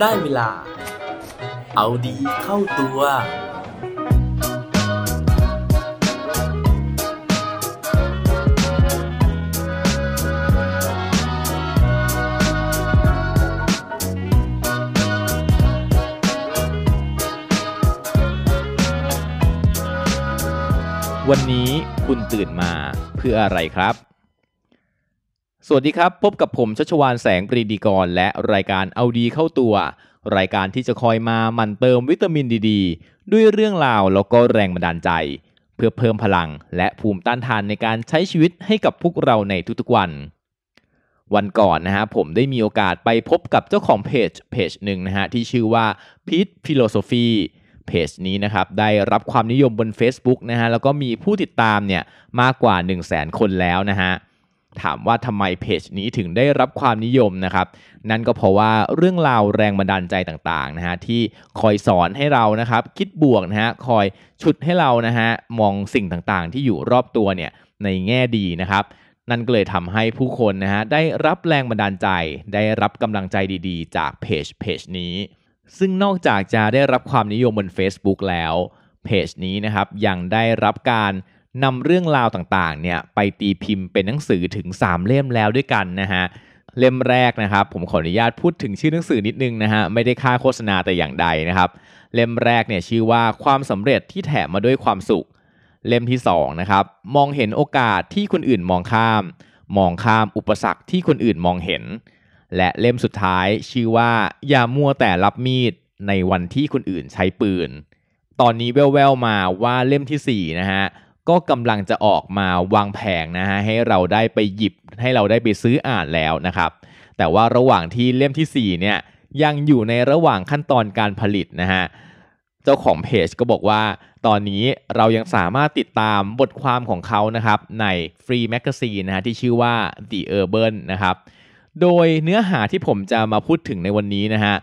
ได้เวลา เอาดีเข้าตัว วันนี้คุณตื่นมาเพื่ออะไรครับ สวัสดีครับ พบกับผมชัชวานแสงปรีดีกร และรายการเอาดีเข้าตัว รายการที่จะคอยมาหมั่นเติมวิตามินดีดด้วยเรื่องราวแล้วก็แรงบันดาลใจ เพื่อเพิ่มพลังและภูมิต้านทานในการใช้ชีวิตให้กับพวกเราในทุกๆวัน วันก่อนนะฮะผมได้มีโอกาสไปพบกับเจ้าของเพจเพจหนึ่งนะฮะที่ชื่อว่า Pete Philosophy เพจนี้นะครับได้รับความนิยมบน Facebook นะฮะแล้วก็มีผู้ติดตามเนี่ยมากกว่า 1 0 0 0 0แคนแล้วนะฮะ ถามว่าทำไมเพจนี้ถึงได้รับความนิยมนะครับ นั่นก็เพราะว่าเรื่องราวแรงบันดาลใจต่างๆนะฮะที่คอยสอนให้เรานะครับ คิดบวกนะฮะคอยฉุดให้เรานะฮะมองสิ่งต่างๆ ที่อยู่รอบตัวเนี่ยในแง่ดีนะครับ นั่นก็เลยทำให้ผู้คนนะฮะได้รับแรงบันดาลใจ ได้รับกำลังใจดีๆ จากเพจเพจนี้ ซึ่งนอกจากจะได้รับความนิยมบน Facebook แล้วเพจนี้นะครับยังได้รับการ นำเรื่องราวต่างๆเนี่ยไปตีพิมพ์เป็นหนังสือถึง 3 เล่มแล้วด้วยกันนะฮะเล่มแรกนะครับผมขออนุญาตพูดถึงชื่อหนังสือนิดนึงนะฮะไม่ได้ค่าโฆษณาแต่อย่างใดนะครับเล่มแรกเนี่ยชื่อว่าความสำเร็จที่แถมมาด้วยความสุข เล่มที่2นะครับมองเห็นโอกาสที่คนอื่นมองข้าม มองข้ามอุปสรรคที่คนอื่นมองเห็น และเล่มสุดท้ายชื่อว่าอย่ามัวแต่รับมีดในวันที่คนอื่นใช้ปืน ตอนนี้แว่วๆมาว่าเล่มที่4นะฮะ ก็กำลังจะออกมาวางแผงนะฮะให้เราได้ไปหยิบให้เราได้ไปซื้ออ่านแล้วนะครับ แต่ว่าระหว่างที่เล่มที่ 4 เนี่ยยังอยู่ในระหว่างขั้นตอนการผลิตนะฮะเจ้าของเพจก็บอกว่า ตอนนี้เรายังสามารถติดตามบทความของเขานะครับใน free magazine นะฮะที่ชื่อว่า The Urban นะครับโดยเนื้อหาที่ผมจะมาพูดถึงในวันนี้นะฮะ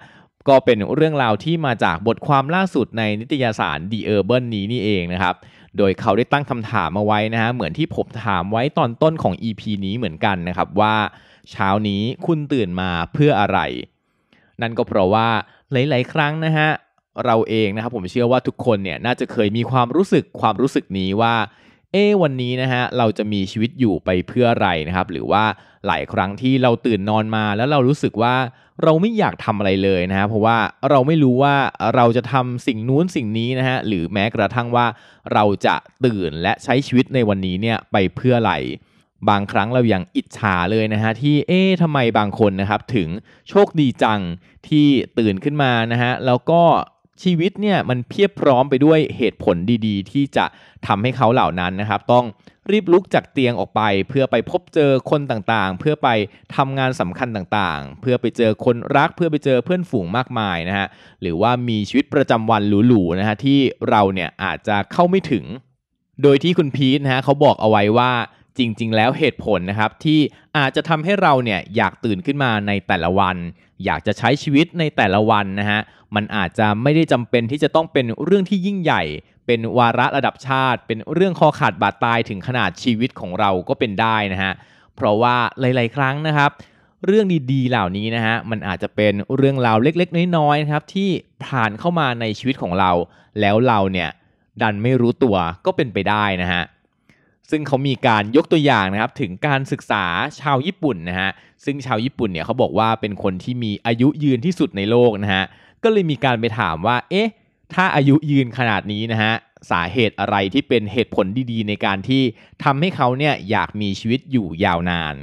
ก็เป็นเรื่องราวที่มาจากบทความล่าสุดในนิตยสาร The Urban นี้นี่เองนะครับ โดยเขาได้ตั้งคำถามมาไว้นะฮะเหมือนที่ผมถามไว้ตอนต้นของ EP นี้เหมือนกันนะครับว่า เช้านี้คุณตื่นมาเพื่ออะไร นั่นก็เพราะว่าหลาย ๆ ครั้งนะฮะเราเองนะครับผมเชื่อว่าทุกคนเนี่ยน่าจะเคยมีความรู้สึกความรู้สึกนี้ว่า เอวันนี้นะฮะเราจะมีชีวิตอยู่ไปเพื่ออะไรนะครับหรือว่าหลายครั้งที่เราตื่นนอนมาแล้วเรารู้สึกว่าเราไม่อยากทำอะไรเลยนะฮะเพราะว่าเราไม่รู้ว่าเราจะทำสิ่งนู้นสิ่งนี้นะฮะหรือแม้กระทั่งว่าเราจะตื่นและใช้ชีวิตในวันนี้เนี่ยไปเพื่ออะไรบางครั้งเรายังอิจฉาเลยนะฮะที่เอ๊ะทำไมบางคนนะครับถึงโชคดีจังที่ตื่นขึ้นมานะฮะแล้วก็ ชีวิตเนี่ยมันเพียบพร้อมไปด้วยเหตุผลดีๆ ที่จะทำให้เขาเหล่านั้นนะครับ ต้องรีบลุกจากเตียงออกไป เพื่อไปพบเจอคนต่างๆ เพื่อไปทำงานสำคัญต่างๆ เพื่อไปเจอคนรักเพื่อไปเจอเพื่อนฝูงมากมายนะฮะหรือว่ามีชีวิตประจำวันหรูๆนะฮะที่เราเนี่ยอาจจะเข้าไม่ถึง โดยที่คุณพีทนะฮะเขาบอกเอาไว้ว่า จริง ๆ แล้วเหตุผลนะครับที่อาจจะทำให้เราเนี่ยอยากตื่นขึ้นมาในแต่ละวัน อยากจะใช้ชีวิตในแต่ละวันนะฮะมันอาจจะไม่ได้จำเป็นที่จะต้องเป็นเรื่องที่ยิ่งใหญ่ เป็นวาระระดับชาติ เป็นเรื่องคอขาดบาดตายถึงขนาดชีวิตของเราก็เป็นได้นะฮะเพราะว่าหลาย ๆ ครั้งนะครับ เรื่องดีๆ เหล่านี้นะฮะมันอาจจะเป็นเรื่องราวเล็ก ๆ น้อยๆครับที่ผ่านเข้ามาในชีวิตของเรา แล้วเราเนี่ยดันไม่รู้ตัวก็เป็นไปได้นะฮะ ซึ่งเขามีการยกตัวอย่างนะครับถึงการศึกษาชาวญี่ปุ่นนะฮะซึ่งชาวญี่ปุ่นเนี่ยเขาบอกว่าเป็นคนที่มีอายุยืนที่สุดในโลกนะฮะก็เลยมีการไปถามว่าเอ๊ะถ้าอายุยืนขนาดนี้นะฮะสาเหตุอะไรที่เป็นเหตุผลดีๆ ในการที่ทำให้เขาเนี่ยอยากมีชีวิตอยู่ยาวนาน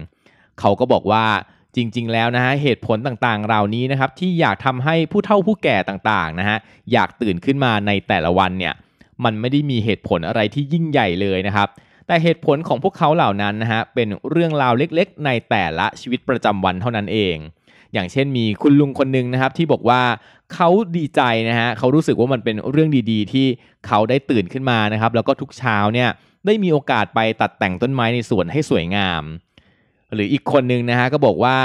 เขาก็บอกว่าจริงๆ แล้วนะฮะเหตุผลต่างๆ เหล่านี้นะครับที่อยากทำให้ผู้เฒ่าผู้แก่ต่างๆนะฮะอยากตื่นขึ้นมาในแต่ละวันเนี่ยมันไม่ได้มีเหตุผลอะไรที่ยิ่งใหญ่เลยนะครับ แต่เหตุผลของพวกเขาเหล่านั้นนะฮะเป็นเรื่องราวเล็กๆ ในแต่ละชีวิตประจำวันเท่านั้นเอง อย่างเช่นมีคุณลุงคนหนึ่งนะครับที่บอกว่าเขาดีใจนะฮะเขารู้สึกว่ามันเป็นเรื่องดีๆ ที่เขาได้ตื่นขึ้นมานะครับแล้วก็ทุกเช้าเนี่ยได้มีโอกาสไปตัดแต่งต้นไม้ในสวนให้สวยงาม หรืออีกคนหนึ่งนะฮะก็บอกว่า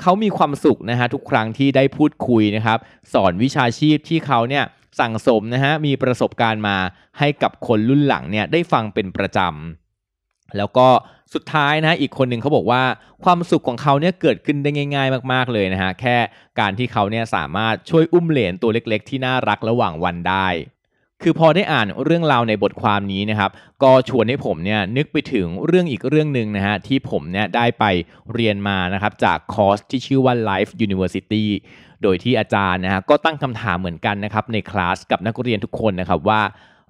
เขามีความสุขนะฮะทุกครั้งที่ได้พูดคุยนะครับ สอนวิชาชีพที่เขาเนี่ยสั่งสมนะฮะมีประสบการณ์มาให้กับคนรุ่นหลังเนี่ยได้ฟังเป็นประจำ แล้วก็สุดท้ายนะอีกคนหนึ่งเขาบอกว่าความสุขของเขาเนี่ยเกิดขึ้นได้ง่าย ๆ มากๆเลยนะฮะแค่การที่เขาเนี่ยสามารถช่วยอุ้มเหรียญตัวเล็ก ๆ ที่น่ารักระหว่างวันได้ คือพอได้อ่านเรื่องราวในบทความนี้นะครับ ก็ชวนให้ผมเนี่ยนึกไปถึงเรื่องอีกเรื่องหนึ่งนะฮะที่ผมเนี่ยได้ไปเรียนมานะครับจากคอร์สที่ชื่อว่า Life University โดยที่อาจารย์นะฮะก็ตั้งคำถามเหมือนกันนะครับในคลาสกับนักเรียนทุกคนนะครับว่า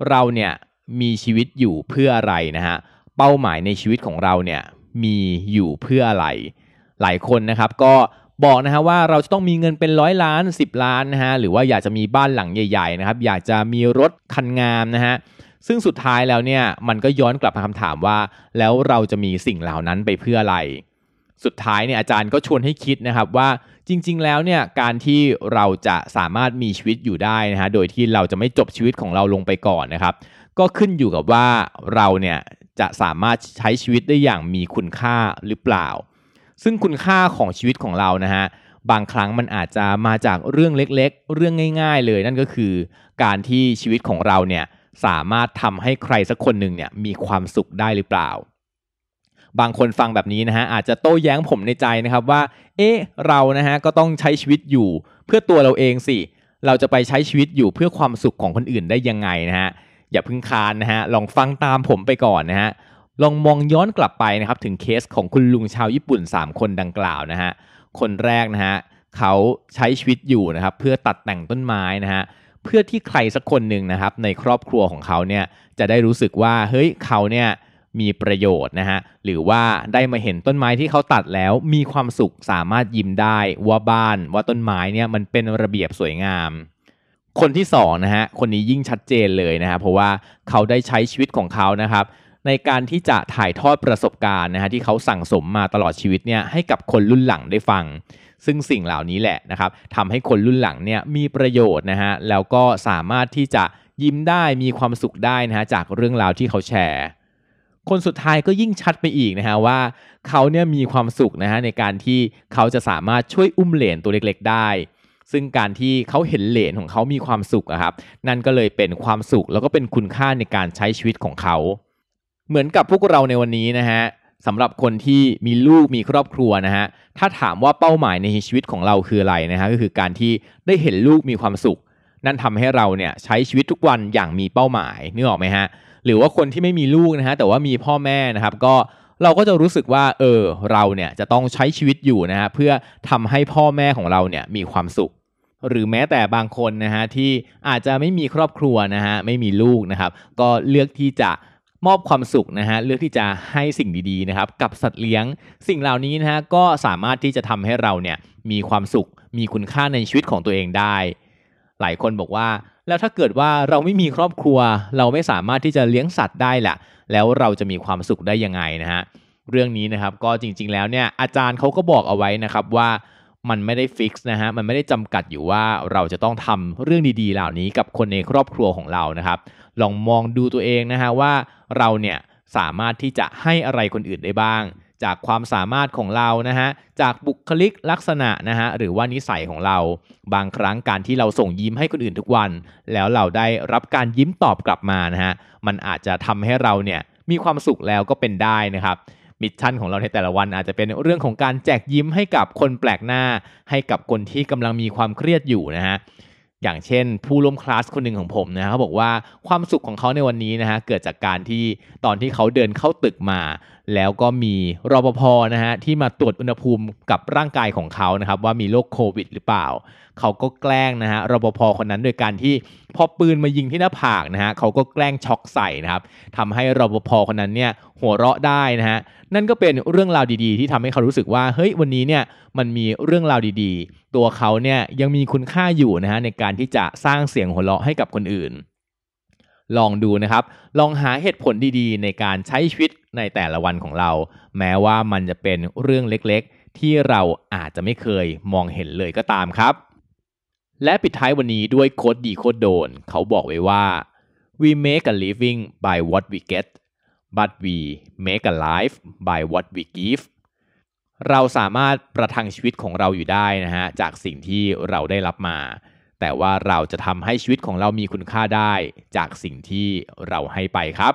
เราเนี่ยมีชีวิตอยู่เพื่ออะไรนะฮะ เป้าหมายในชีวิตของเราเนี่ยมีอยู่เพื่ออะไร หลายคนนะครับก็บอกนะฮะว่าเราจะต้องมีเงินเป็นร้อยล้าน 10 ล้านนะฮะหรือว่าอยากจะมีบ้านหลังใหญ่ๆนะครับอยากจะมีรถคันงามนะฮะซึ่งสุดท้ายแล้วเนี่ยมันก็ย้อนกลับมาคำถามว่า แล้วเราจะมีสิ่งเหล่านั้นไปเพื่ออะไร สุดท้ายเนี่ยอาจารย์ก็ชวนให้คิดนะครับว่าจริง ๆ แล้วเนี่ยการที่เราจะสามารถมีชีวิตอยู่ได้นะฮะโดยที่เราจะไม่จบชีวิตของเราลงไปก่อนนะครับ ก็ขึ้นอยู่กับว่าเราเนี่ย จะสามารถใช้ชีวิตได้อย่างมีคุณค่าหรือเปล่า ซึ่งคุณค่าของชีวิตของเรานะฮะบางครั้งมันอาจจะมาจากเรื่องเล็กๆ เรื่องง่าย ๆ เลยนั่นก็คือ การที่ชีวิตของเราเนี่ยสามารถทำให้ใครสักคนหนึ่งเนี่ยมีความสุขได้หรือเปล่า บางคนฟังแบบนี้นะฮะอาจจะโต้แย้งผมในใจนะครับว่า เอ๊ะเรานะฮะก็ต้องใช้ชีวิตอยู่ เพื่อตัวเราเองสิ เราจะไปใช้ชีวิตอยู่เพื่อความสุขของคนอื่นได้ยังไงนะฮะ อย่าพึ่งคานนะฮะลองฟังตามผมไปก่อนนะฮะลองมองย้อนกลับไปนะครับถึงเคสของคุณลุงชาวญี่ปุ่น 3 คนดังกล่าวนะฮะคนแรกนะฮะเขาใช้ชีวิตอยู่นะครับเพื่อตัดแต่งต้นไม้นะฮะเพื่อที่ใครสักคนหนึ่งนะครับในครอบครัวของเขาเนี่ยจะได้รู้สึกว่าเฮ้ยเขาเนี่ยมีประโยชน์นะฮะหรือว่าได้มาเห็นต้นไม้ที่เขาตัดแล้วมีความสุขสามารถยิ้มได้ว่าบ้านว่าต้นไม้เนี่ยมันเป็นระเบียบสวยงาม คนที่2นะฮะคนนี้ยิ่งชัดเจนเลยนะฮะเพราะว่าเขาได้ใช้ชีวิตของเขานะครับในการที่จะถ่ายทอดประสบการณ์นะฮะที่เขาสั่งสมมาตลอดชีวิตเนี่ยให้กับคนรุ่นหลังได้ฟัง ซึ่งสิ่งเหล่านี้แหละนะครับทำให้คนรุ่นหลังเนี่ยมีประโยชน์นะฮะแล้วก็สามารถที่จะยิ้มได้มีความสุขได้นะฮะจากเรื่องราวที่เขาแชร์ คนสุดท้ายก็ยิ่งชัดไปอีกนะฮะว่าเขาเนี่ยมีความสุขนะฮะในการที่เขาจะสามารถช่วยอุ้มเหรียญตัวเล็กๆ ได้ ซึ่งการที่เขาเห็นเหรนของเขามีความสุขครับ นั่นก็เลยเป็นความสุขแล้วก็เป็นคุณค่าในการใช้ชีวิตของเขา เหมือนกับพวกเราในวันนี้นะฮะสำหรับคนที่มีลูกมีครอบครัวนะฮะถ้าถามว่าเป้าหมายในชีวิตของเราคืออะไรนะฮะก็คือการที่ได้เห็นลูกมีความสุข นั่นทำให้เราเนี่ยใช้ชีวิตทุกวันอย่างมีเป้าหมายนึกออกไหมฮะหรือว่าคนที่ไม่มีลูกนะฮะแต่ว่ามีพ่อแม่นะครับก็ เราก็จะรู้สึกว่าเออเราเนี่ยจะต้องใช้ชีวิตอยู่นะฮะเพื่อทำให้พ่อแม่ของเราเนี่ยมีความสุข หรือแม้แต่บางคนนะฮะที่อาจจะไม่มีครอบครัวนะฮะไม่มีลูกนะครับ ก็เลือกที่จะมอบความสุขนะฮะเลือกที่จะให้สิ่งดีๆนะครับ กับสัตว์เลี้ยง สิ่งเหล่านี้นะฮะก็สามารถที่จะทำให้เราเนี่ยมีความสุข มีคุณค่าในชีวิตของตัวเองได้ หลายคนบอกว่า แล้วถ้าเกิดว่าเราไม่มีครอบครัว เราไม่สามารถที่จะเลี้ยงสัตว์ได้แหละแล้วเราจะมีความสุขได้ยังไงนะฮะเรื่องนี้นะครับก็จริง ๆ แล้วเนี่ยอาจารย์เขาก็บอกเอาไว้นะครับว่ามันไม่ได้ฟิกซ์นะฮะมันไม่ได้จำกัดอยู่ว่าเราจะต้องทำเรื่องดีๆ เหล่านี้กับคนในครอบครัวของเรานะครับ ลองมองดูตัวเองนะฮะว่าเราเนี่ยสามารถที่จะให้อะไรคนอื่นได้บ้าง จากความสามารถของเรานะฮะจากบุคลิกลักษณะนะฮะหรือว่านิสัยของเรา บางครั้งการที่เราส่งยิ้มให้คนอื่นทุกวัน แล้วเราได้รับการยิ้มตอบกลับมานะฮะมันอาจจะทำให้เราเนี่ยมีความสุขแล้วก็เป็นได้นะครับมิชชั่นของเราในแต่ละวันอาจจะเป็นเรื่องของการแจกยิ้มให้กับคนแปลกหน้า ให้กับคนที่กำลังมีความเครียดอยู่นะฮะอย่างเช่น ผู้ร่วมคลาสคนหนึ่งของผมนะเขาบอกว่าความสุขของเขาในวันนี้นะฮะเกิดจากการที่ตอนที่เขาเดินเข้าตึกมา แล้วก็มีรปภนะฮะที่มาตรวจอุณหภูมิกับร่างกายของเขานะครับว่ามีโรคโควิดหรือเปล่า เขาก็แกล้งนะฮะรปภคนนั้นโดยการที่พอปืนมายิงที่หน้าผากนะฮะเขาก็แกล้งช็อกใส่นะครับทำให้รปภคนนั้นเนี่ยหัวเราะได้นะฮะนั่นก็เป็นเรื่องราวดีๆ ที่ทำให้เขารู้สึกว่าเฮ้ยวันนี้เนี่ยมันมีเรื่องราวดีๆ ตัวเขาเนี่ยยังมีคุณค่าอยู่นะฮะในการที่จะสร้างเสียงหัวเราะให้กับคนอื่นลองดูนะครับ ลองหาเหตุผลดีๆ ในการใช้ชีวิต ในแต่ละวันของเรา แม้ว่ามันจะเป็นเรื่องเล็กๆ ที่เราอาจจะไม่เคยมองเห็นเลยก็ตามครับ และปิดท้ายวันนี้ด้วยโคดดีโคดโดน เขาบอกไว้ว่า we make a living by what we get but we make a life by what we give เราสามารถประทังชีวิตของเราอยู่ได้นะฮะจากสิ่งที่เราได้รับมา แต่ว่าเราจะทำให้ชีวิตของเรามีคุณค่าได้จากสิ่งที่เราให้ไปครับ